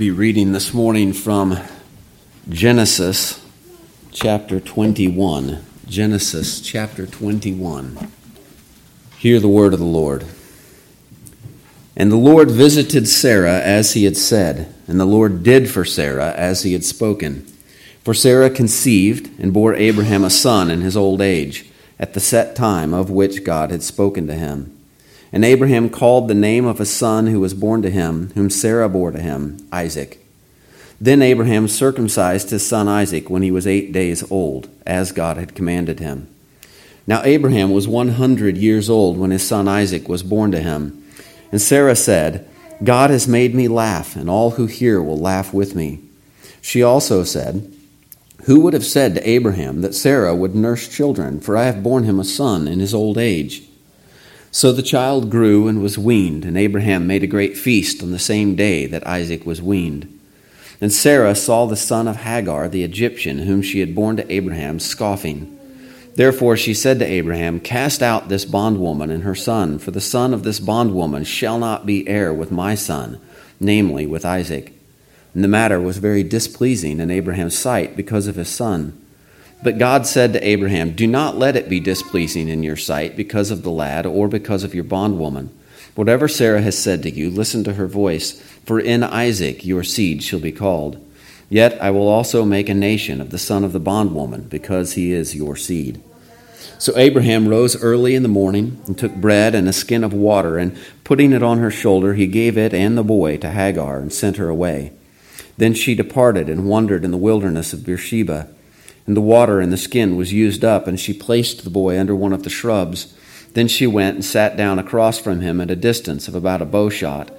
be reading this morning from Genesis chapter 21. Genesis chapter 21. Hear the word of the Lord. And the Lord visited Sarah as he had said, and the Lord did for Sarah as he had spoken. For Sarah conceived and bore Abraham a son in his old age, at the set time of which God had spoken to him. And Abraham called the name of a son who was born to him, whom Sarah bore to him, Isaac. Then Abraham circumcised his son Isaac when he was eight days old, as God had commanded him. Now Abraham was one hundred years old when his son Isaac was born to him. And Sarah said, God has made me laugh, and all who hear will laugh with me. She also said, Who would have said to Abraham that Sarah would nurse children, for I have borne him a son in his old age? So the child grew and was weaned, and Abraham made a great feast on the same day that Isaac was weaned. And Sarah saw the son of Hagar, the Egyptian, whom she had borne to Abraham, scoffing. Therefore she said to Abraham, Cast out this bondwoman and her son, for the son of this bondwoman shall not be heir with my son, namely with Isaac. And the matter was very displeasing in Abraham's sight because of his son. But God said to Abraham, Do not let it be displeasing in your sight because of the lad or because of your bondwoman. Whatever Sarah has said to you, listen to her voice, for in Isaac your seed shall be called. Yet I will also make a nation of the son of the bondwoman, because he is your seed. So Abraham rose early in the morning and took bread and a skin of water, and putting it on her shoulder, he gave it and the boy to Hagar and sent her away. Then she departed and wandered in the wilderness of Beersheba and the water in the skin was used up, and she placed the boy under one of the shrubs. Then she went and sat down across from him at a distance of about a bow shot.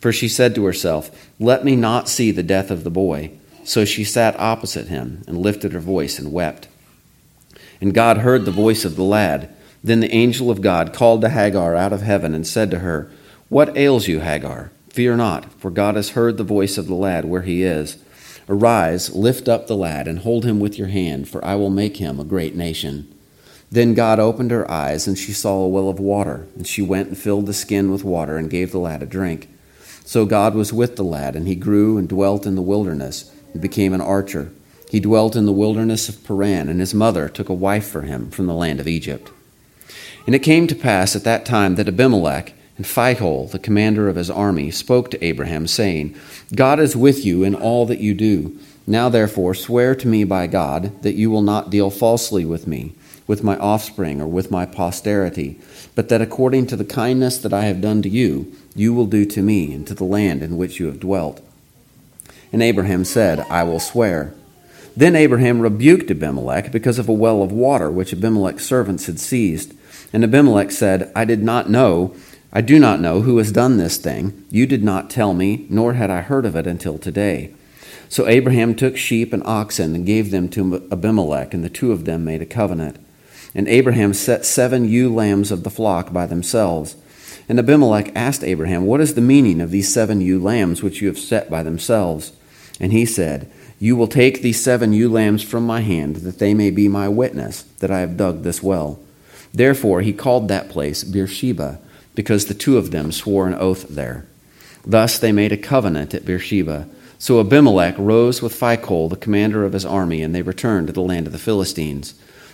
For she said to herself, Let me not see the death of the boy. So she sat opposite him and lifted her voice and wept. And God heard the voice of the lad. Then the angel of God called to Hagar out of heaven and said to her, What ails you, Hagar? Fear not, for God has heard the voice of the lad where he is. Arise, lift up the lad, and hold him with your hand, for I will make him a great nation. Then God opened her eyes, and she saw a well of water, and she went and filled the skin with water, and gave the lad a drink. So God was with the lad, and he grew and dwelt in the wilderness, and became an archer. He dwelt in the wilderness of Paran, and his mother took a wife for him from the land of Egypt. And it came to pass at that time that Abimelech, and Phicol, the commander of his army, spoke to Abraham, saying, God is with you in all that you do. Now, therefore, swear to me by God that you will not deal falsely with me, with my offspring, or with my posterity, but that according to the kindness that I have done to you, you will do to me and to the land in which you have dwelt. And Abraham said, I will swear. Then Abraham rebuked Abimelech because of a well of water which Abimelech's servants had seized. And Abimelech said, I did not know I do not know who has done this thing. You did not tell me, nor had I heard of it until today. So Abraham took sheep and oxen and gave them to Abimelech, and the two of them made a covenant. And Abraham set seven ewe lambs of the flock by themselves. And Abimelech asked Abraham, What is the meaning of these seven ewe lambs which you have set by themselves? And he said, You will take these seven ewe lambs from my hand, that they may be my witness that I have dug this well. Therefore he called that place Beersheba because the two of them swore an oath there. Thus they made a covenant at Beersheba. So Abimelech rose with Phicol, the commander of his army, and they returned to the land of the Philistines.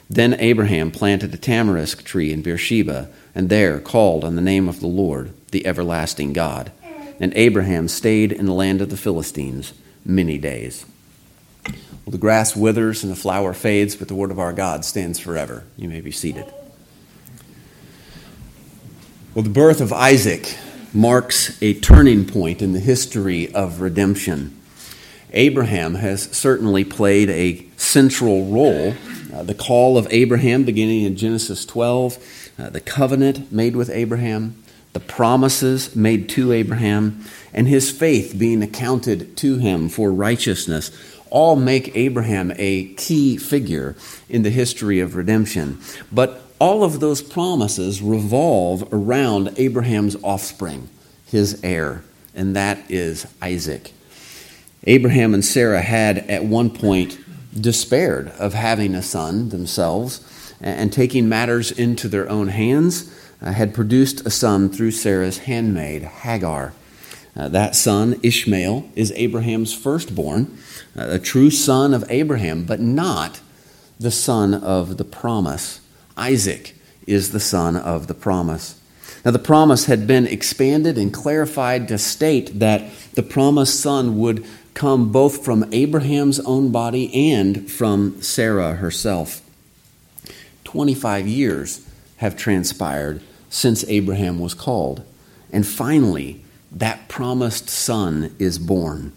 Then Abraham planted a tamarisk tree in Beersheba, and there called on the name of the Lord, the everlasting God. And Abraham stayed in the land of the Philistines many days. Well, the grass withers and the flower fades, but the word of our God stands forever. You may be seated. Well, the birth of Isaac marks a turning point in the history of redemption. Abraham has certainly played a central role. Uh, the call of Abraham, beginning in Genesis 12, uh, the covenant made with Abraham, the promises made to Abraham, and his faith being accounted to him for righteousness all make Abraham a key figure in the history of redemption. But all of those promises revolve around Abraham's offspring, his heir, and that is Isaac. Abraham and Sarah had at one point despaired of having a son themselves and taking matters into their own hands, uh, had produced a son through Sarah's handmaid, Hagar. Uh, that son, Ishmael, is Abraham's firstborn, uh, a true son of Abraham, but not the son of the promise. Isaac is the son of the promise. Now, the promise had been expanded and clarified to state that the promised son would come both from Abraham's own body and from Sarah herself. 25 years have transpired since Abraham was called. And finally, that promised son is born.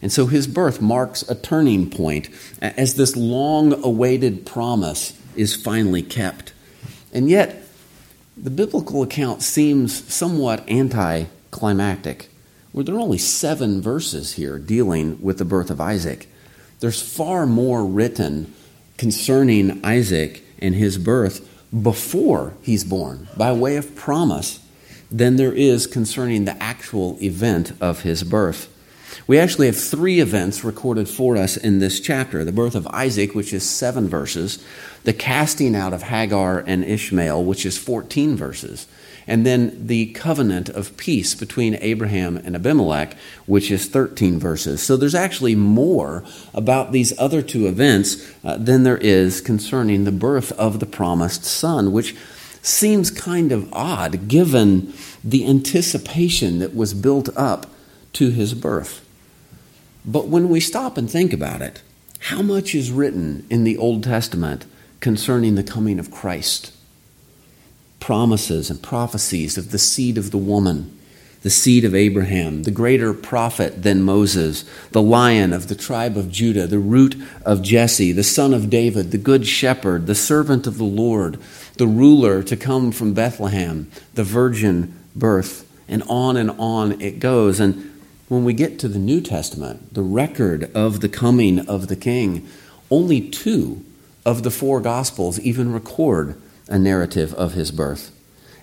And so his birth marks a turning point as this long awaited promise is finally kept. And yet, the biblical account seems somewhat anticlimactic. where there are only seven verses here dealing with the birth of Isaac. There's far more written concerning Isaac and his birth before he's born, by way of promise, than there is concerning the actual event of his birth. We actually have three events recorded for us in this chapter. The birth of Isaac, which is seven verses, the casting out of Hagar and Ishmael, which is 14 verses, and then the covenant of peace between Abraham and Abimelech, which is 13 verses. So there's actually more about these other two events uh, than there is concerning the birth of the promised son, which seems kind of odd given the anticipation that was built up to his birth. But when we stop and think about it, how much is written in the Old Testament concerning the coming of Christ? Promises and prophecies of the seed of the woman, the seed of Abraham, the greater prophet than Moses, the lion of the tribe of Judah, the root of Jesse, the son of David, the good shepherd, the servant of the Lord, the ruler to come from Bethlehem, the virgin birth, and on and on it goes. And when we get to the New Testament, the record of the coming of the King, only two of the four Gospels even record a narrative of his birth.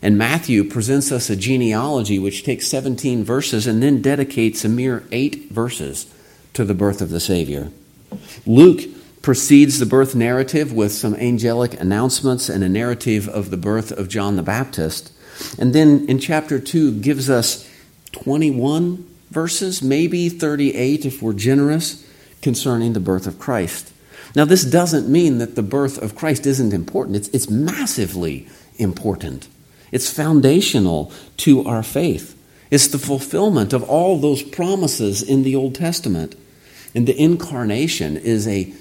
And Matthew presents us a genealogy which takes 17 verses and then dedicates a mere eight verses to the birth of the Savior. Luke precedes the birth narrative with some angelic announcements and a narrative of the birth of John the Baptist. And then in chapter 2 gives us 21 verses, maybe 38 if we're generous, concerning the birth of Christ. Now, this doesn't mean that the birth of Christ isn't important, it's, it's massively important. It's foundational to our faith. It's the fulfillment of all those promises in the Old Testament. And the incarnation is a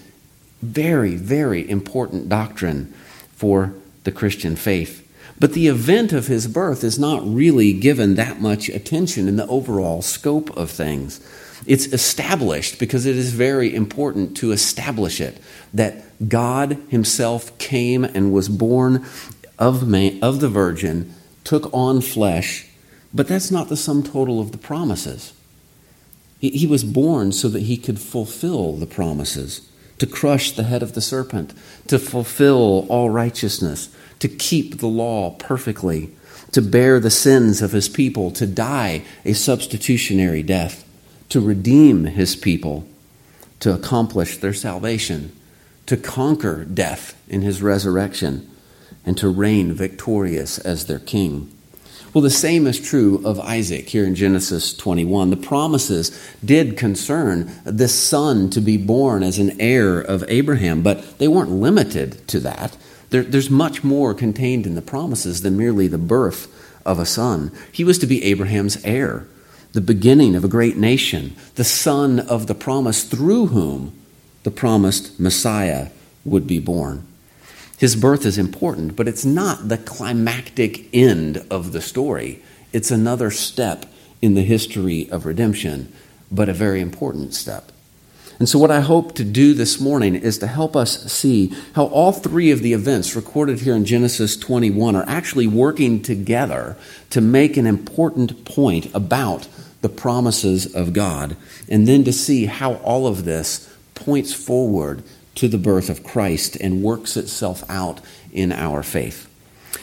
very, very important doctrine for the Christian faith. But the event of his birth is not really given that much attention in the overall scope of things. It's established because it is very important to establish it that God Himself came and was born of, man, of the Virgin, took on flesh, but that's not the sum total of the promises. He, he was born so that He could fulfill the promises, to crush the head of the serpent, to fulfill all righteousness, to keep the law perfectly, to bear the sins of his people, to die a substitutionary death, to redeem his people, to accomplish their salvation, to conquer death in his resurrection, and to reign victorious as their king. Well, the same is true of Isaac here in Genesis 21. The promises did concern this son to be born as an heir of Abraham, but they weren't limited to that. There, there's much more contained in the promises than merely the birth of a son. He was to be Abraham's heir, the beginning of a great nation, the son of the promise through whom the promised Messiah would be born. His birth is important, but it's not the climactic end of the story. It's another step in the history of redemption, but a very important step. And so, what I hope to do this morning is to help us see how all three of the events recorded here in Genesis 21 are actually working together to make an important point about the promises of God, and then to see how all of this points forward to the birth of Christ and works itself out in our faith.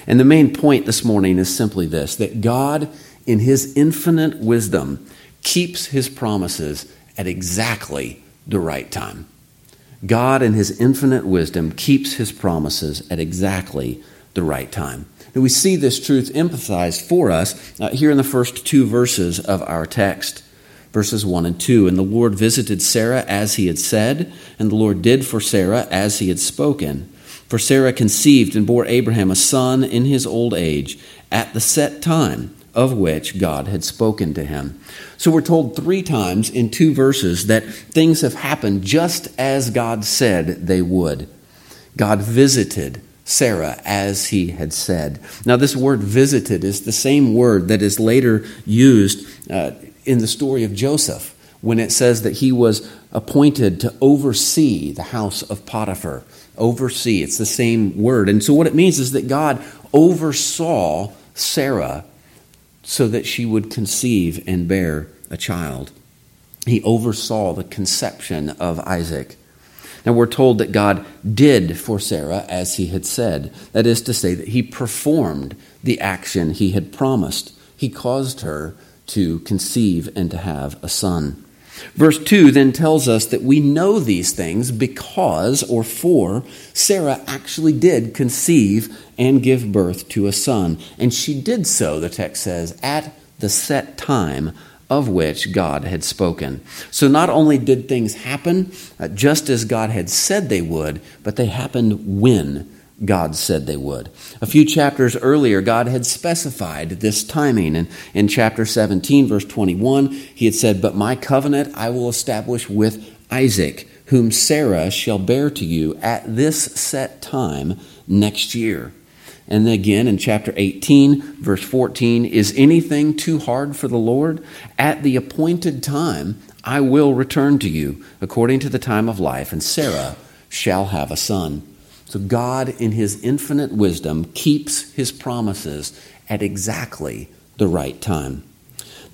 And the main point this morning is simply this that God, in His infinite wisdom, keeps His promises at exactly the right time. God, in His infinite wisdom, keeps His promises at exactly the right time. We see this truth emphasized for us uh, here in the first two verses of our text, verses 1 and 2. And the Lord visited Sarah as he had said, and the Lord did for Sarah as he had spoken. For Sarah conceived and bore Abraham a son in his old age, at the set time of which God had spoken to him. So we're told three times in two verses that things have happened just as God said they would. God visited Sarah as he had said. Now, this word visited is the same word that is later used uh, in the story of Joseph when it says that he was appointed to oversee the house of Potiphar. Oversee, it's the same word. And so, what it means is that God oversaw Sarah so that she would conceive and bear a child. He oversaw the conception of Isaac. Now we're told that God did for Sarah as he had said. That is to say, that he performed the action he had promised. He caused her to conceive and to have a son. Verse 2 then tells us that we know these things because, or for, Sarah actually did conceive and give birth to a son. And she did so, the text says, at the set time of which God had spoken. So not only did things happen uh, just as God had said they would, but they happened when God said they would. A few chapters earlier, God had specified this timing. And in chapter 17, verse 21, he had said, But my covenant I will establish with Isaac, whom Sarah shall bear to you at this set time next year. And then again in chapter 18, verse 14, is anything too hard for the Lord? At the appointed time, I will return to you according to the time of life, and Sarah shall have a son. So God, in his infinite wisdom, keeps his promises at exactly the right time.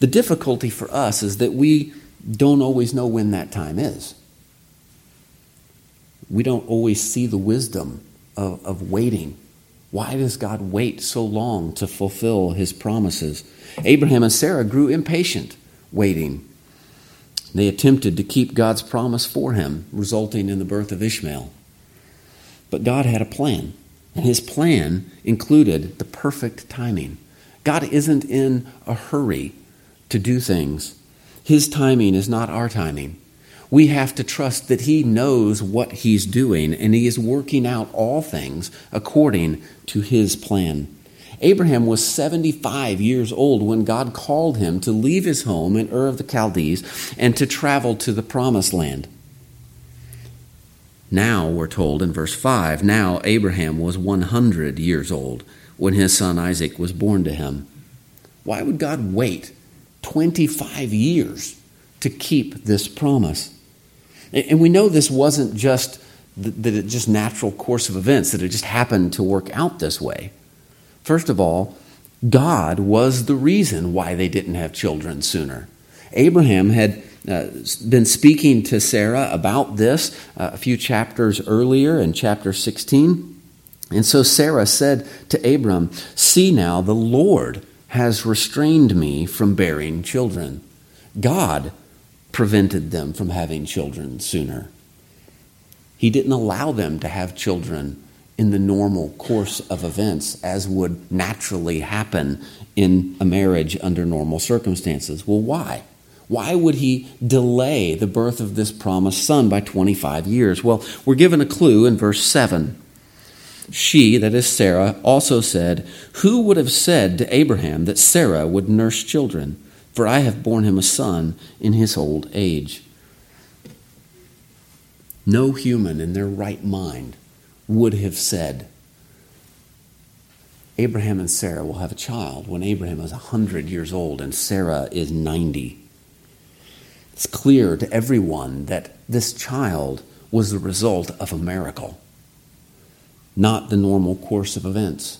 The difficulty for us is that we don't always know when that time is. We don't always see the wisdom of, of waiting why does God wait so long to fulfill his promises? Abraham and Sarah grew impatient waiting. They attempted to keep God's promise for him, resulting in the birth of Ishmael. But God had a plan, and his plan included the perfect timing. God isn't in a hurry to do things, his timing is not our timing we have to trust that He knows what He's doing and He is working out all things according to His plan. Abraham was 75 years old when God called him to leave his home in Ur of the Chaldees and to travel to the promised land. Now, we're told in verse 5, now Abraham was 100 years old when his son Isaac was born to him. Why would God wait 25 years to keep this promise? And we know this wasn't just that it just natural course of events, that it just happened to work out this way. First of all, God was the reason why they didn't have children sooner. Abraham had uh, been speaking to Sarah about this uh, a few chapters earlier in chapter 16. And so Sarah said to Abram, See now, the Lord has restrained me from bearing children. God prevented them from having children sooner. He didn't allow them to have children in the normal course of events as would naturally happen in a marriage under normal circumstances. Well, why? Why would he delay the birth of this promised son by 25 years? Well, we're given a clue in verse 7. She, that is Sarah, also said, Who would have said to Abraham that Sarah would nurse children? for I have borne him a son in his old age. No human in their right mind would have said, Abraham and Sarah will have a child when Abraham is 100 years old and Sarah is 90. It's clear to everyone that this child was the result of a miracle, not the normal course of events.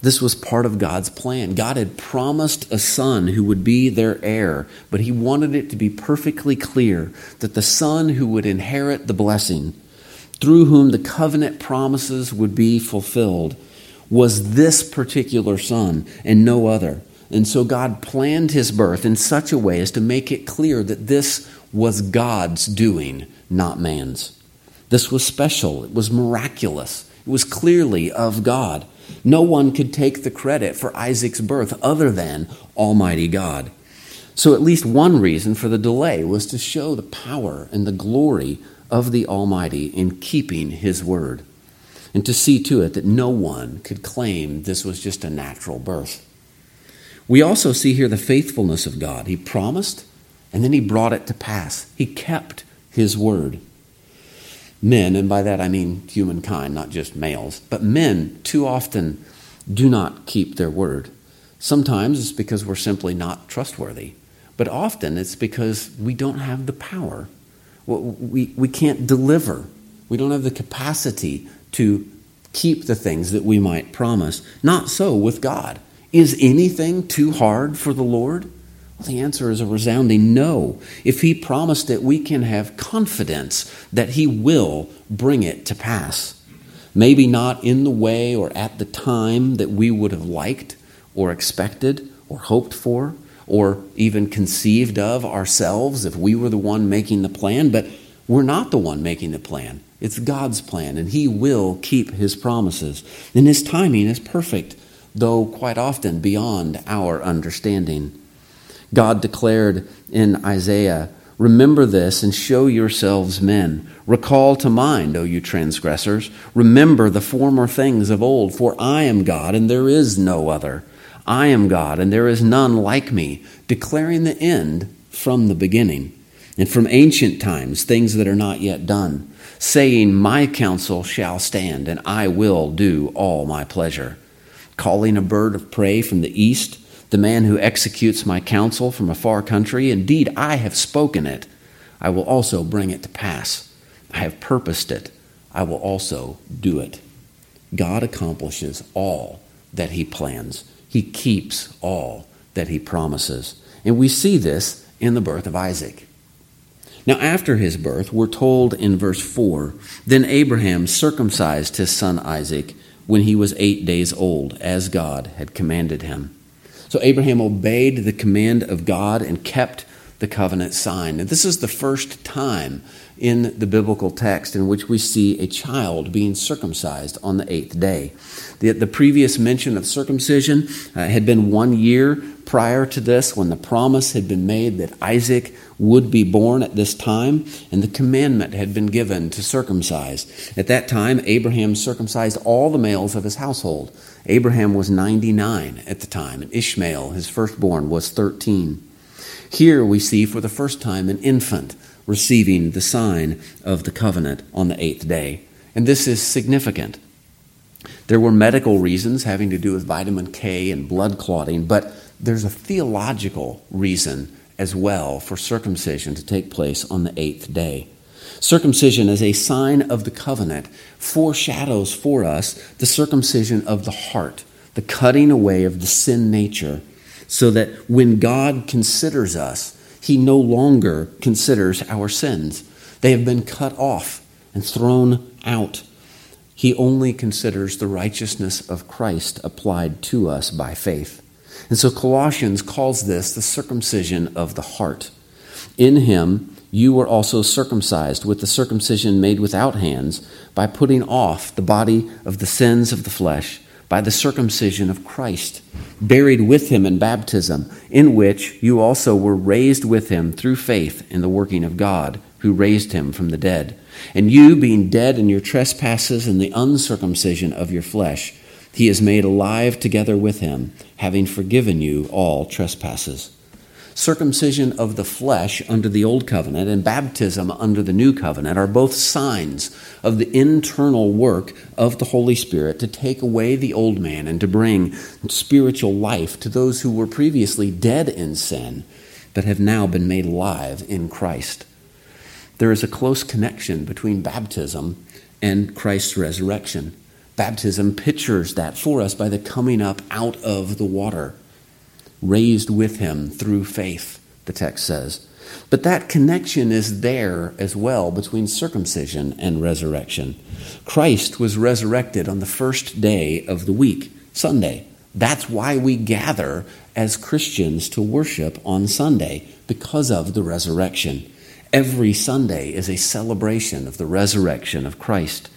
This was part of God's plan. God had promised a son who would be their heir, but he wanted it to be perfectly clear that the son who would inherit the blessing, through whom the covenant promises would be fulfilled, was this particular son and no other. And so God planned his birth in such a way as to make it clear that this was God's doing, not man's. This was special, it was miraculous, it was clearly of God. No one could take the credit for Isaac's birth other than Almighty God. So, at least one reason for the delay was to show the power and the glory of the Almighty in keeping His word, and to see to it that no one could claim this was just a natural birth. We also see here the faithfulness of God. He promised, and then He brought it to pass. He kept His word. Men, and by that I mean humankind, not just males, but men too often do not keep their word. Sometimes it's because we're simply not trustworthy, but often it's because we don't have the power we, we can't deliver. We don't have the capacity to keep the things that we might promise. Not so with God. Is anything too hard for the Lord? Well, the answer is a resounding no. If He promised it, we can have confidence that He will bring it to pass. Maybe not in the way or at the time that we would have liked or expected or hoped for, or even conceived of ourselves if we were the one making the plan, but we're not the one making the plan. It's God's plan, and He will keep His promises. And His timing is perfect, though quite often beyond our understanding. God declared in Isaiah, Remember this and show yourselves men. Recall to mind, O you transgressors. Remember the former things of old, for I am God and there is no other. I am God, and there is none like me, declaring the end from the beginning, and from ancient times things that are not yet done, saying, My counsel shall stand, and I will do all my pleasure. Calling a bird of prey from the east, the man who executes my counsel from a far country, indeed, I have spoken it. I will also bring it to pass. I have purposed it. I will also do it. God accomplishes all that he plans. He keeps all that he promises. And we see this in the birth of Isaac. Now, after his birth, we're told in verse 4 Then Abraham circumcised his son Isaac when he was eight days old, as God had commanded him. So Abraham obeyed the command of God and kept the covenant sign. And this is the first time in the biblical text in which we see a child being circumcised on the eighth day. The, the previous mention of circumcision uh, had been one year prior to this when the promise had been made that Isaac would be born at this time, and the commandment had been given to circumcise. At that time, Abraham circumcised all the males of his household. Abraham was 99 at the time, and Ishmael, his firstborn, was 13. Here we see for the first time an infant receiving the sign of the covenant on the eighth day. And this is significant. There were medical reasons having to do with vitamin K and blood clotting, but there's a theological reason as well for circumcision to take place on the eighth day. Circumcision as a sign of the covenant foreshadows for us the circumcision of the heart, the cutting away of the sin nature, so that when God considers us, he no longer considers our sins. They have been cut off and thrown out. He only considers the righteousness of Christ applied to us by faith. And so Colossians calls this the circumcision of the heart. In him, you were also circumcised with the circumcision made without hands by putting off the body of the sins of the flesh by the circumcision of Christ, buried with him in baptism, in which you also were raised with him through faith in the working of God, who raised him from the dead. And you, being dead in your trespasses and the uncircumcision of your flesh, he is made alive together with him, having forgiven you all trespasses circumcision of the flesh under the old covenant and baptism under the new covenant are both signs of the internal work of the Holy Spirit to take away the old man and to bring spiritual life to those who were previously dead in sin but have now been made alive in Christ. There is a close connection between baptism and Christ's resurrection. Baptism pictures that for us by the coming up out of the water raised with him through faith, the text says. But that connection is there as well between circumcision and resurrection. Christ was resurrected on the first day of the week, Sunday. That's why we gather as Christians to worship on Sunday, because of the resurrection. Every Sunday is a celebration of the resurrection of Christ.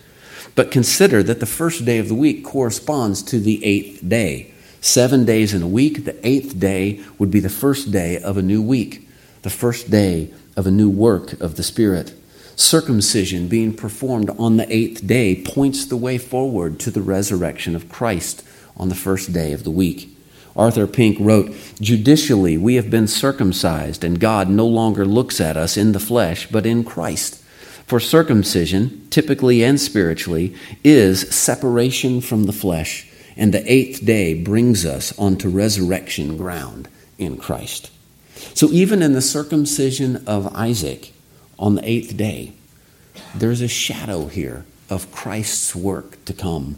But consider that the first day of the week corresponds to the eighth day. Seven days in a week, the eighth day would be the first day of a new week, the first day of a new work of the Spirit. Circumcision being performed on the eighth day points the way forward to the resurrection of Christ on the first day of the week. Arthur Pink wrote, Judicially, we have been circumcised, and God no longer looks at us in the flesh, but in Christ. For circumcision, typically and spiritually, is separation from the flesh, and the eighth day brings us onto resurrection ground in Christ. So, even in the circumcision of Isaac on the eighth day, there's a shadow here of Christ's work to come.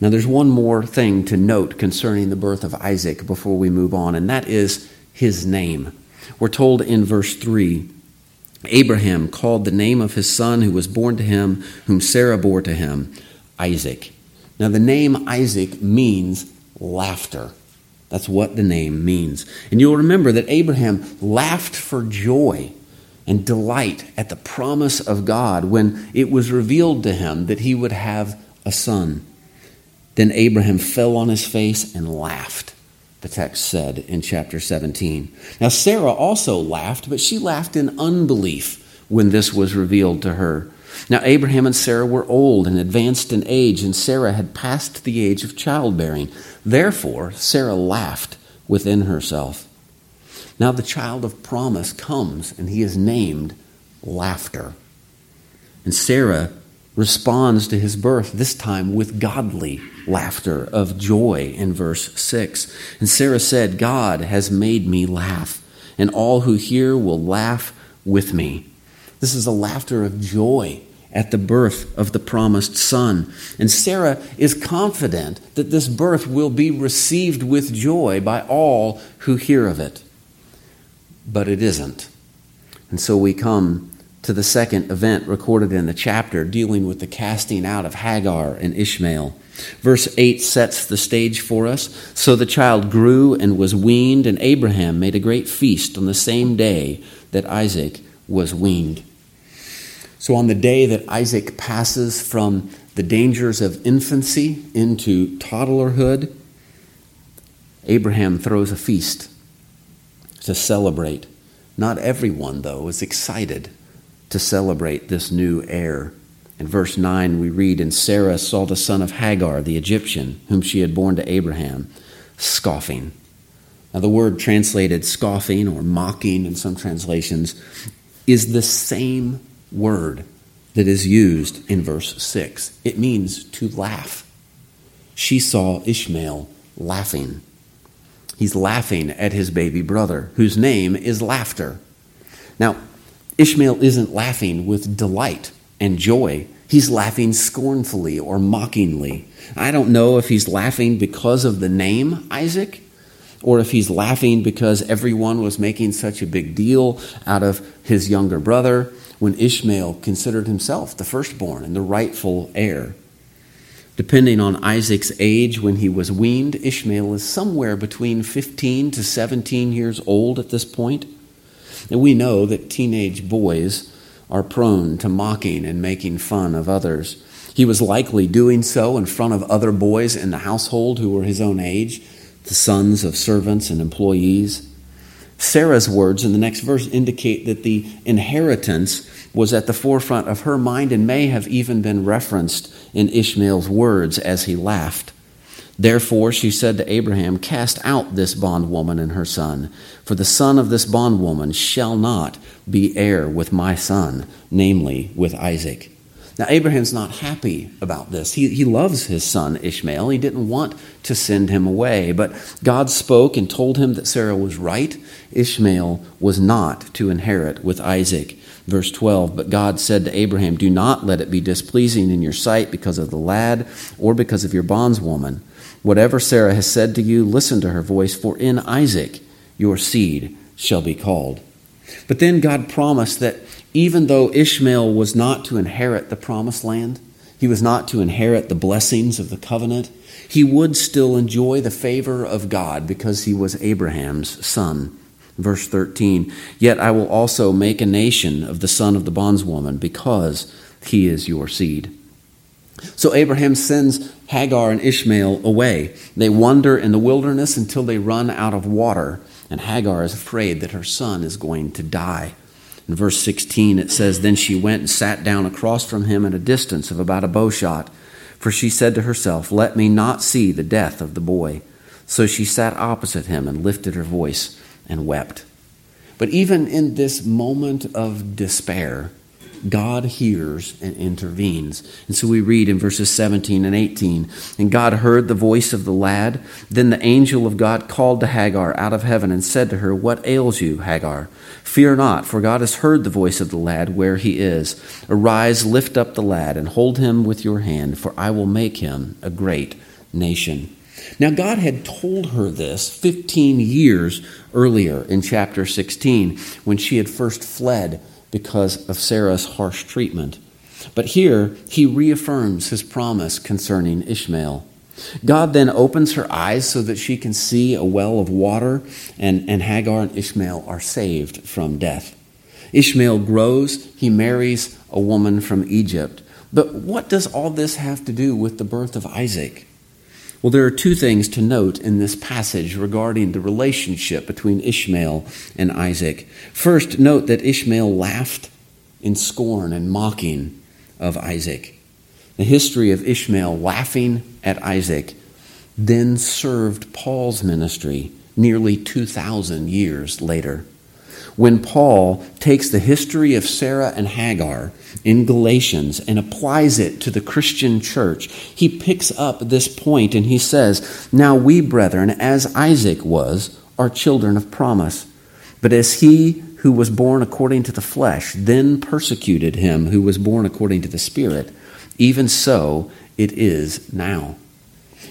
Now, there's one more thing to note concerning the birth of Isaac before we move on, and that is his name. We're told in verse 3 Abraham called the name of his son who was born to him, whom Sarah bore to him, Isaac. Now, the name Isaac means laughter. That's what the name means. And you'll remember that Abraham laughed for joy and delight at the promise of God when it was revealed to him that he would have a son. Then Abraham fell on his face and laughed, the text said in chapter 17. Now, Sarah also laughed, but she laughed in unbelief when this was revealed to her. Now, Abraham and Sarah were old and advanced in age, and Sarah had passed the age of childbearing. Therefore, Sarah laughed within herself. Now, the child of promise comes, and he is named Laughter. And Sarah responds to his birth, this time with godly laughter of joy in verse 6. And Sarah said, God has made me laugh, and all who hear will laugh with me. This is a laughter of joy at the birth of the promised son. And Sarah is confident that this birth will be received with joy by all who hear of it. But it isn't. And so we come to the second event recorded in the chapter dealing with the casting out of Hagar and Ishmael. Verse 8 sets the stage for us. So the child grew and was weaned, and Abraham made a great feast on the same day that Isaac was weaned. So, on the day that Isaac passes from the dangers of infancy into toddlerhood, Abraham throws a feast to celebrate. Not everyone, though, is excited to celebrate this new heir. In verse 9, we read, And Sarah saw the son of Hagar, the Egyptian, whom she had borne to Abraham, scoffing. Now, the word translated scoffing or mocking in some translations is the same word that is used in verse 6. It means to laugh. She saw Ishmael laughing. He's laughing at his baby brother, whose name is Laughter. Now, Ishmael isn't laughing with delight and joy. He's laughing scornfully or mockingly. I don't know if he's laughing because of the name Isaac or if he's laughing because everyone was making such a big deal out of his younger brother when Ishmael considered himself the firstborn and the rightful heir. Depending on Isaac's age when he was weaned, Ishmael is somewhere between 15 to 17 years old at this point. And we know that teenage boys are prone to mocking and making fun of others. He was likely doing so in front of other boys in the household who were his own age, the sons of servants and employees. Sarah's words in the next verse indicate that the inheritance was at the forefront of her mind and may have even been referenced in Ishmael's words as he laughed. Therefore, she said to Abraham, Cast out this bondwoman and her son, for the son of this bondwoman shall not be heir with my son, namely with Isaac. Now, Abraham's not happy about this. He, he loves his son Ishmael. He didn't want to send him away. But God spoke and told him that Sarah was right. Ishmael was not to inherit with Isaac. Verse 12 But God said to Abraham, Do not let it be displeasing in your sight because of the lad or because of your bondswoman. Whatever Sarah has said to you, listen to her voice, for in Isaac your seed shall be called. But then God promised that even though Ishmael was not to inherit the promised land, he was not to inherit the blessings of the covenant, he would still enjoy the favor of God because he was Abraham's son. Verse 13 Yet I will also make a nation of the son of the bondswoman because he is your seed. So Abraham sends Hagar and Ishmael away. They wander in the wilderness until they run out of water, and Hagar is afraid that her son is going to die. In verse 16, it says, Then she went and sat down across from him at a distance of about a bow shot, for she said to herself, Let me not see the death of the boy. So she sat opposite him and lifted her voice and wept. But even in this moment of despair, God hears and intervenes. And so we read in verses 17 and 18 And God heard the voice of the lad. Then the angel of God called to Hagar out of heaven and said to her, What ails you, Hagar? Fear not, for God has heard the voice of the lad where he is. Arise, lift up the lad, and hold him with your hand, for I will make him a great nation. Now, God had told her this 15 years earlier in chapter 16 when she had first fled because of Sarah's harsh treatment. But here, he reaffirms his promise concerning Ishmael. God then opens her eyes so that she can see a well of water, and, and Hagar and Ishmael are saved from death. Ishmael grows, he marries a woman from Egypt. But what does all this have to do with the birth of Isaac? Well, there are two things to note in this passage regarding the relationship between Ishmael and Isaac. First, note that Ishmael laughed in scorn and mocking of Isaac. The history of Ishmael laughing at Isaac then served Paul's ministry nearly 2,000 years later when Paul takes the history of Sarah and Hagar in Galatians and applies it to the Christian church, he picks up this point and he says, Now we, brethren, as Isaac was, are children of promise. But as he who was born according to the flesh then persecuted him who was born according to the Spirit, even so it is now.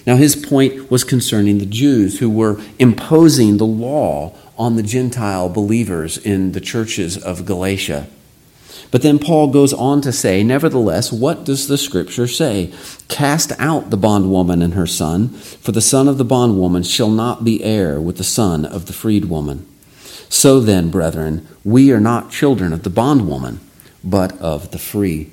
Now, his point was concerning the Jews who were imposing the law on the Gentile believers in the churches of Galatia. But then Paul goes on to say, Nevertheless, what does the scripture say? Cast out the bondwoman and her son, for the son of the bondwoman shall not be heir with the son of the freedwoman. So then, brethren, we are not children of the bondwoman, but of the free.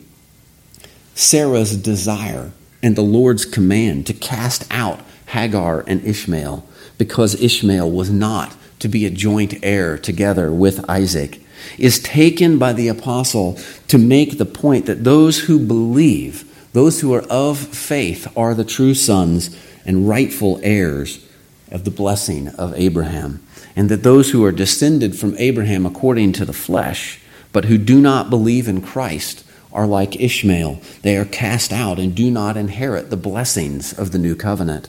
Sarah's desire and the Lord's command to cast out Hagar and Ishmael because Ishmael was not to be a joint heir together with Isaac, is taken by the apostle to make the point that those who believe, those who are of faith, are the true sons and rightful heirs of the blessing of Abraham, and that those who are descended from Abraham according to the flesh, but who do not believe in Christ, are like Ishmael. They are cast out and do not inherit the blessings of the new covenant.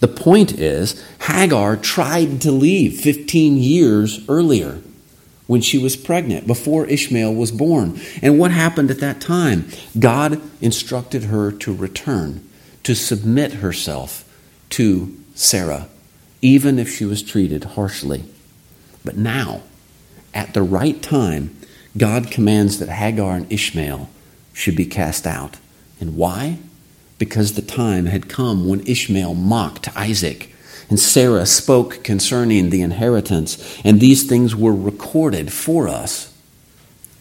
The point is, Hagar tried to leave 15 years earlier when she was pregnant, before Ishmael was born. And what happened at that time? God instructed her to return, to submit herself to Sarah, even if she was treated harshly. But now, at the right time, God commands that Hagar and Ishmael should be cast out. And why? because the time had come when Ishmael mocked Isaac. And Sarah spoke concerning the inheritance, and these things were recorded for us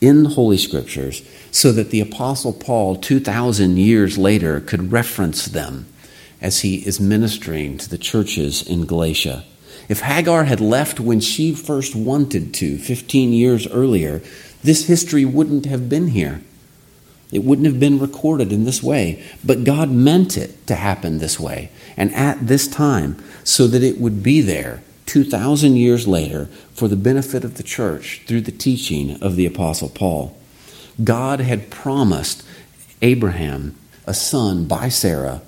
in the Holy Scriptures so that the Apostle Paul, 2,000 years later, could reference them as he is ministering to the churches in Galatia. If Hagar had left when she first wanted to, 15 years earlier, this history wouldn't have been here. It wouldn't have been recorded in this way, but God meant it to happen this way and at this time so that it would be there 2,000 years later for the benefit of the church through the teaching of the Apostle Paul. God had promised Abraham a son by Sarah,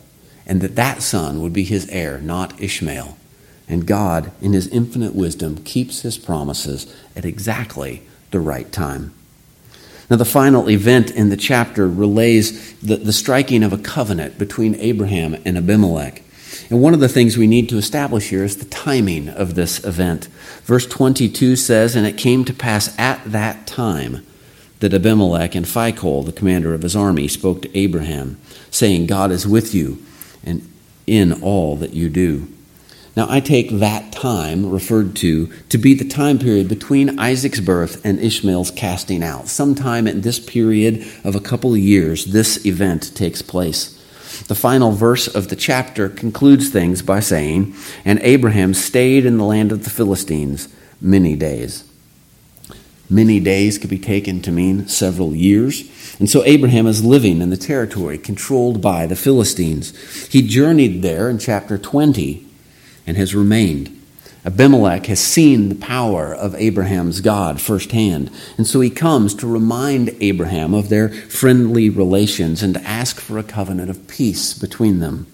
and that that son would be his heir, not Ishmael. And God, in his infinite wisdom, keeps his promises at exactly the right time. Now, the final event in the chapter relays the, the striking of a covenant between Abraham and Abimelech. And one of the things we need to establish here is the timing of this event. Verse 22 says, And it came to pass at that time that Abimelech and Phicol, the commander of his army, spoke to Abraham, saying, God is with you and in all that you do. Now, I take that time referred to to be the time period between Isaac's birth and Ishmael's casting out. Sometime in this period of a couple of years, this event takes place. The final verse of the chapter concludes things by saying, And Abraham stayed in the land of the Philistines many days. Many days could be taken to mean several years. And so Abraham is living in the territory controlled by the Philistines. He journeyed there in chapter 20 and has remained. Abimelech has seen the power of Abraham's God firsthand, and so he comes to remind Abraham of their friendly relations and to ask for a covenant of peace between them.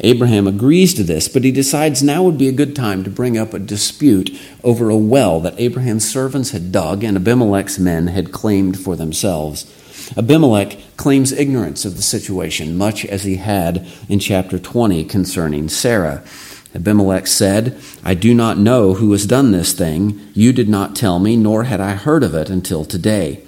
Abraham agrees to this, but he decides now would be a good time to bring up a dispute over a well that Abraham's servants had dug and Abimelech's men had claimed for themselves. Abimelech claims ignorance of the situation, much as he had in chapter 20 concerning Sarah. Abimelech said, I do not know who has done this thing. You did not tell me, nor had I heard of it until today.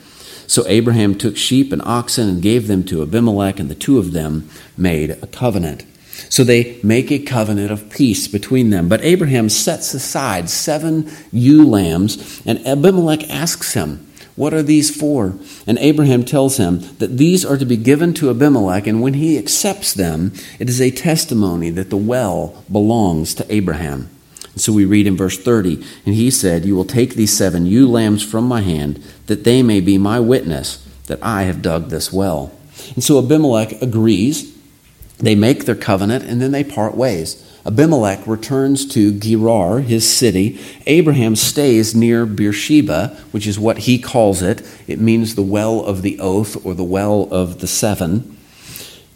So Abraham took sheep and oxen and gave them to Abimelech, and the two of them made a covenant. So they make a covenant of peace between them. But Abraham sets aside seven ewe lambs, and Abimelech asks him, what are these for? And Abraham tells him that these are to be given to Abimelech, and when he accepts them, it is a testimony that the well belongs to Abraham. And so we read in verse 30 And he said, You will take these seven ewe lambs from my hand, that they may be my witness that I have dug this well. And so Abimelech agrees. They make their covenant, and then they part ways. Abimelech returns to Gerar, his city. Abraham stays near Beersheba, which is what he calls it. It means the well of the oath or the well of the seven.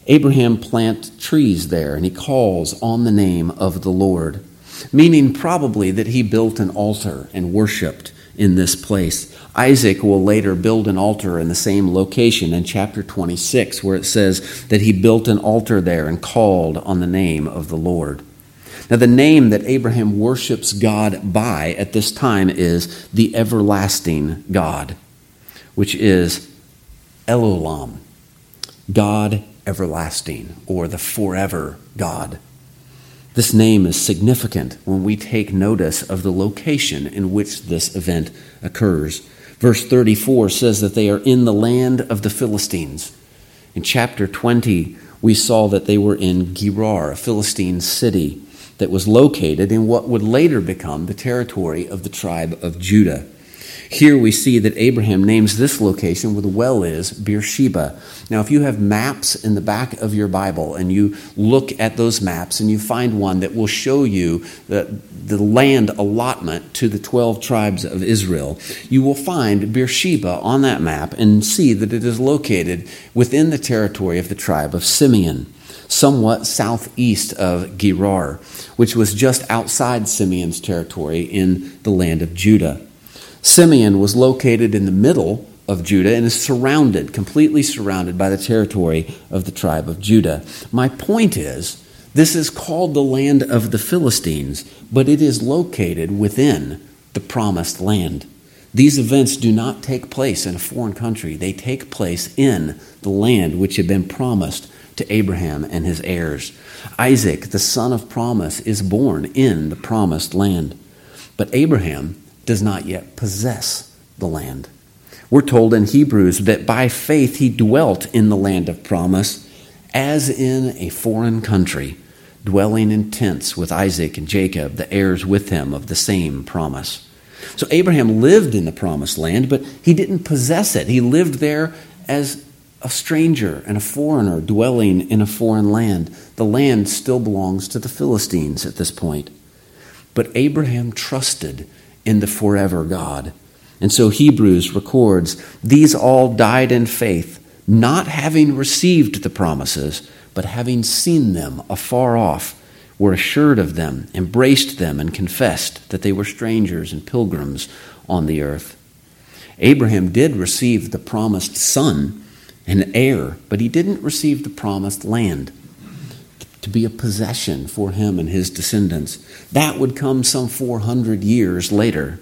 Abraham plants trees there and he calls on the name of the Lord, meaning probably that he built an altar and worshiped in this place. Isaac will later build an altar in the same location in chapter 26, where it says that he built an altar there and called on the name of the Lord. Now, the name that Abraham worships God by at this time is the everlasting God, which is El Olam, God everlasting, or the forever God. This name is significant when we take notice of the location in which this event occurs. Verse 34 says that they are in the land of the Philistines. In chapter 20, we saw that they were in Gerar, a Philistine city that was located in what would later become the territory of the tribe of Judah. Here we see that Abraham names this location where the well is Beersheba. Now, if you have maps in the back of your Bible and you look at those maps and you find one that will show you the, the land allotment to the 12 tribes of Israel, you will find Beersheba on that map and see that it is located within the territory of the tribe of Simeon somewhat southeast of Gerar, which was just outside Simeon's territory in the land of Judah. Simeon was located in the middle of Judah and is surrounded, completely surrounded by the territory of the tribe of Judah. My point is, this is called the land of the Philistines, but it is located within the promised land. These events do not take place in a foreign country, they take place in the land which had been promised to Abraham and his heirs. Isaac, the son of promise, is born in the promised land. But Abraham does not yet possess the land. We're told in Hebrews that by faith he dwelt in the land of promise as in a foreign country, dwelling in tents with Isaac and Jacob, the heirs with him of the same promise. So Abraham lived in the promised land, but he didn't possess it. He lived there as a stranger and a foreigner dwelling in a foreign land. The land still belongs to the Philistines at this point. But Abraham trusted in the forever God. And so Hebrews records these all died in faith, not having received the promises, but having seen them afar off, were assured of them, embraced them, and confessed that they were strangers and pilgrims on the earth. Abraham did receive the promised son an heir, but he didn't receive the promised land to be a possession for him and his descendants. That would come some 400 years later.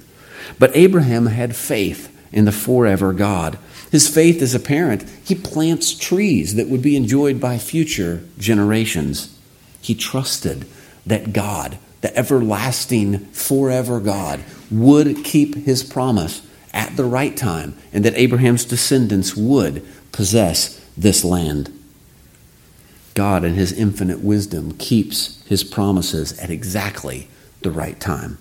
But Abraham had faith in the forever God. His faith is apparent. He plants trees that would be enjoyed by future generations. He trusted that God, the everlasting, forever God, would keep his promise at the right time and that Abraham's descendants would possess this land. God, in His infinite wisdom, keeps His promises at exactly the right time.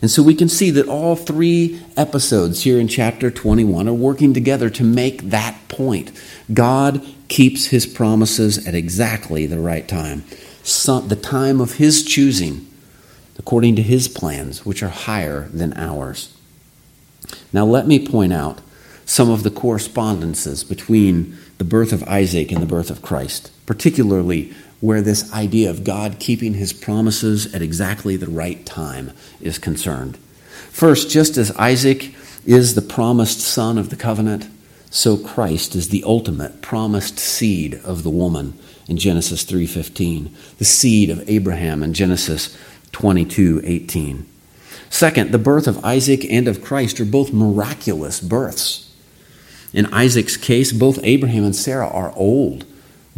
And so we can see that all three episodes here in chapter 21 are working together to make that point. God keeps his promises at exactly the right time, the time of his choosing, according to his plans, which are higher than ours. Now, let me point out some of the correspondences between the birth of Isaac and the birth of Christ, particularly where this idea of God keeping his promises at exactly the right time is concerned. First, just as Isaac is the promised son of the covenant, so Christ is the ultimate promised seed of the woman in Genesis 3:15, the seed of Abraham in Genesis 22:18. Second, the birth of Isaac and of Christ are both miraculous births. In Isaac's case, both Abraham and Sarah are old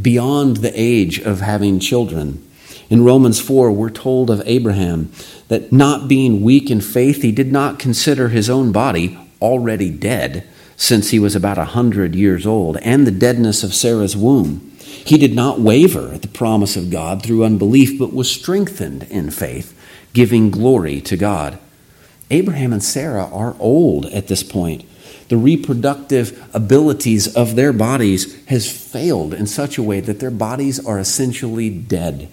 beyond the age of having children. In Romans 4, we're told of Abraham that not being weak in faith, he did not consider his own body already dead since he was about a hundred years old, and the deadness of Sarah's womb. He did not waver at the promise of God through unbelief, but was strengthened in faith, giving glory to God. Abraham and Sarah are old at this point the reproductive abilities of their bodies has failed in such a way that their bodies are essentially dead.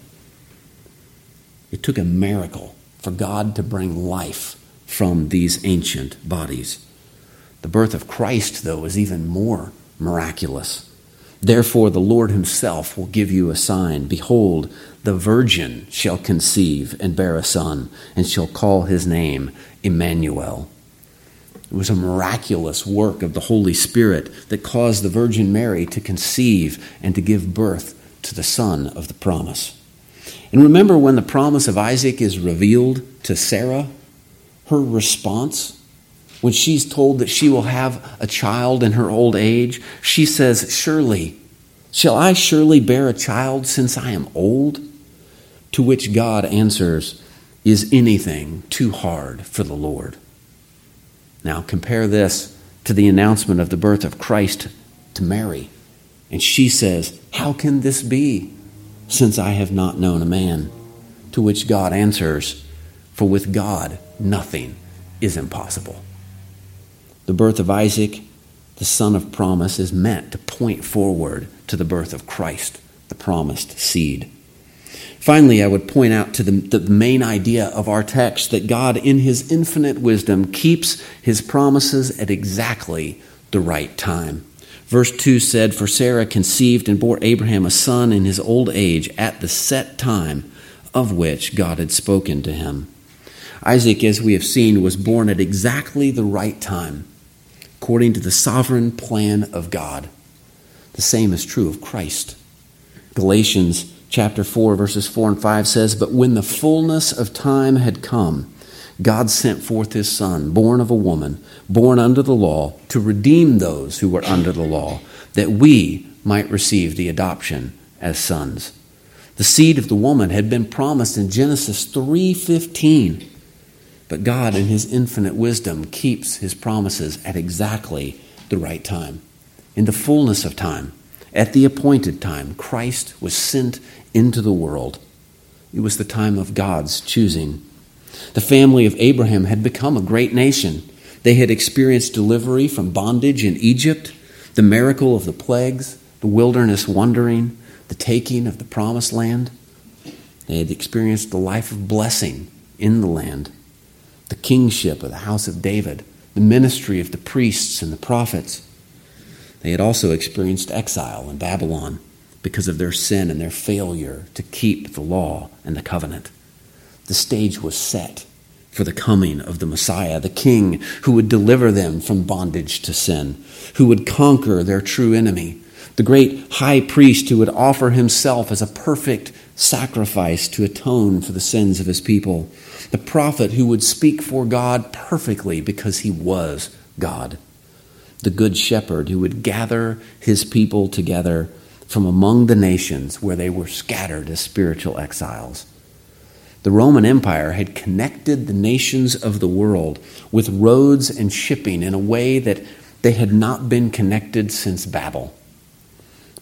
It took a miracle for God to bring life from these ancient bodies. The birth of Christ, though, is even more miraculous. Therefore, the Lord Himself will give you a sign. Behold, the virgin shall conceive and bear a son, and shall call his name Emmanuel. It was a miraculous work of the Holy Spirit that caused the Virgin Mary to conceive and to give birth to the son of the promise. And remember when the promise of Isaac is revealed to Sarah, her response, when she's told that she will have a child in her old age, she says, Surely, shall I surely bear a child since I am old? To which God answers, Is anything too hard for the Lord? Now, compare this to the announcement of the birth of Christ to Mary. And she says, How can this be, since I have not known a man? To which God answers, For with God nothing is impossible. The birth of Isaac, the son of promise, is meant to point forward to the birth of Christ, the promised seed. Finally, I would point out to the, the main idea of our text that God, in his infinite wisdom, keeps his promises at exactly the right time. Verse 2 said, For Sarah conceived and bore Abraham a son in his old age at the set time of which God had spoken to him. Isaac, as we have seen, was born at exactly the right time, according to the sovereign plan of God. The same is true of Christ. Galatians chapter 4, verses 4 and 5 says, But when the fullness of time had come, God sent forth his Son, born of a woman, born under the law, to redeem those who were under the law, that we might receive the adoption as sons. The seed of the woman had been promised in Genesis 3:15. But God in his infinite wisdom keeps his promises at exactly the right time. In the fullness of time, at the appointed time, Christ was sent into the world. It was the time of God's choosing. The family of Abraham had become a great nation. They had experienced delivery from bondage in Egypt, the miracle of the plagues, the wilderness wandering, the taking of the promised land. They had experienced the life of blessing in the land, the kingship of the house of David, the ministry of the priests and the prophets. They had also experienced exile in Babylon because of their sin and their failure to keep the law and the covenant. The stage was set for the coming of the Messiah, the King who would deliver them from bondage to sin, who would conquer their true enemy, the great high priest who would offer himself as a perfect sacrifice to atone for the sins of his people, the prophet who would speak for God perfectly because he was God the Good Shepherd who would gather his people together from among the nations where they were scattered as spiritual exiles. The Roman Empire had connected the nations of the world with roads and shipping in a way that they had not been connected since Babel.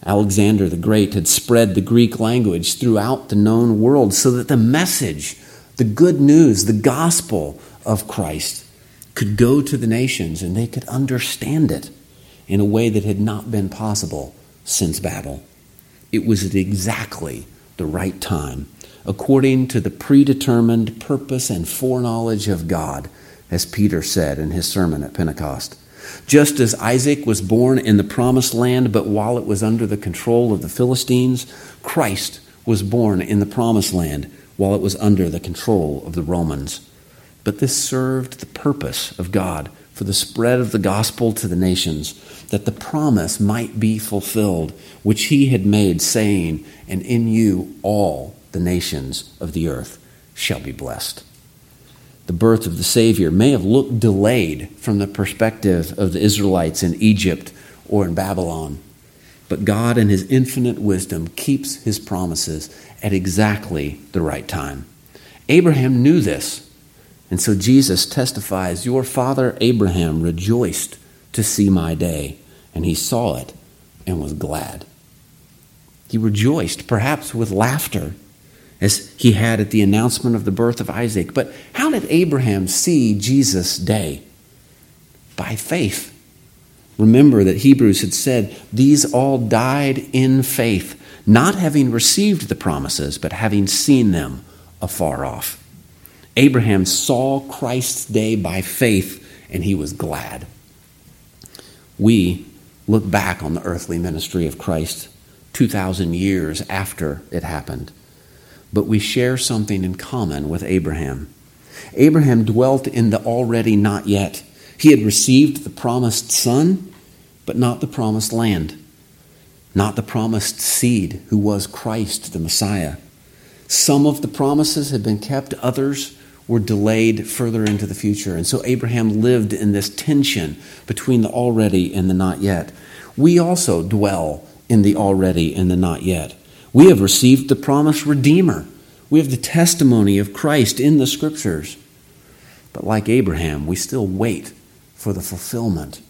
Alexander the Great had spread the Greek language throughout the known world so that the message, the good news, the gospel of Christ could go to the nations and they could understand it in a way that had not been possible since Babel. It was at exactly the right time, according to the predetermined purpose and foreknowledge of God, as Peter said in his sermon at Pentecost. Just as Isaac was born in the promised land, but while it was under the control of the Philistines, Christ was born in the promised land while it was under the control of the Romans. But this served the purpose of God for the spread of the gospel to the nations, that the promise might be fulfilled, which he had made, saying, And in you all the nations of the earth shall be blessed the birth of the Savior may have looked delayed from the perspective of the Israelites in Egypt or in Babylon. But God, in His infinite wisdom, keeps His promises at exactly the right time. Abraham knew this. And so Jesus testifies Your father Abraham rejoiced to see my day, and he saw it and was glad. He rejoiced, perhaps with laughter as he had at the announcement of the birth of Isaac. But how did Abraham see Jesus' day? By faith. Remember that Hebrews had said, These all died in faith, not having received the promises, but having seen them afar off. Abraham saw Christ's day by faith, and he was glad. We look back on the earthly ministry of Christ 2,000 years after it happened but we share something in common with Abraham. Abraham dwelt in the already not yet. He had received the promised son, but not the promised land, not the promised seed, who was Christ, the Messiah. Some of the promises had been kept, others were delayed further into the future. And so Abraham lived in this tension between the already and the not yet. We also dwell in the already and the not yet. We have received the promised Redeemer. We have the testimony of Christ in the Scriptures. But like Abraham, we still wait for the fulfillment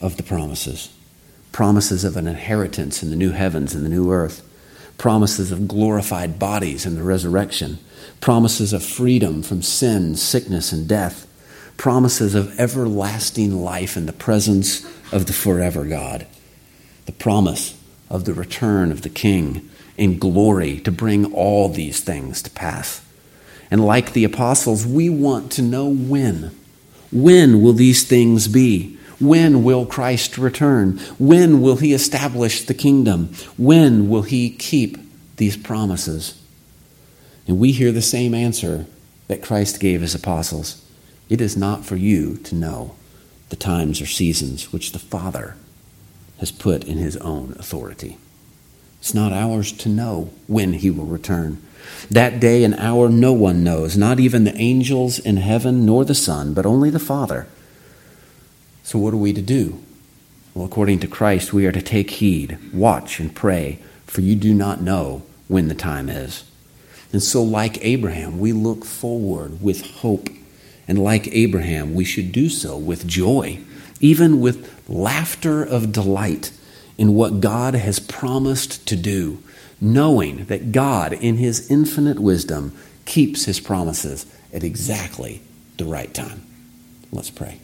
of the promises promises of an inheritance in the new heavens and the new earth, promises of glorified bodies and the resurrection, promises of freedom from sin, sickness, and death, promises of everlasting life in the presence of the forever God, the promise of the return of the King in glory to bring all these things to pass. And like the apostles, we want to know when. When will these things be? When will Christ return? When will he establish the kingdom? When will he keep these promises? And we hear the same answer that Christ gave his apostles It is not for you to know the times or seasons which the Father has put in his own authority. It's not ours to know when he will return. That day and hour no one knows, not even the angels in heaven nor the Son, but only the Father. So, what are we to do? Well, according to Christ, we are to take heed, watch, and pray, for you do not know when the time is. And so, like Abraham, we look forward with hope. And like Abraham, we should do so with joy, even with laughter of delight in what God has promised to do, knowing that God, in His infinite wisdom, keeps His promises at exactly the right time. Let's pray.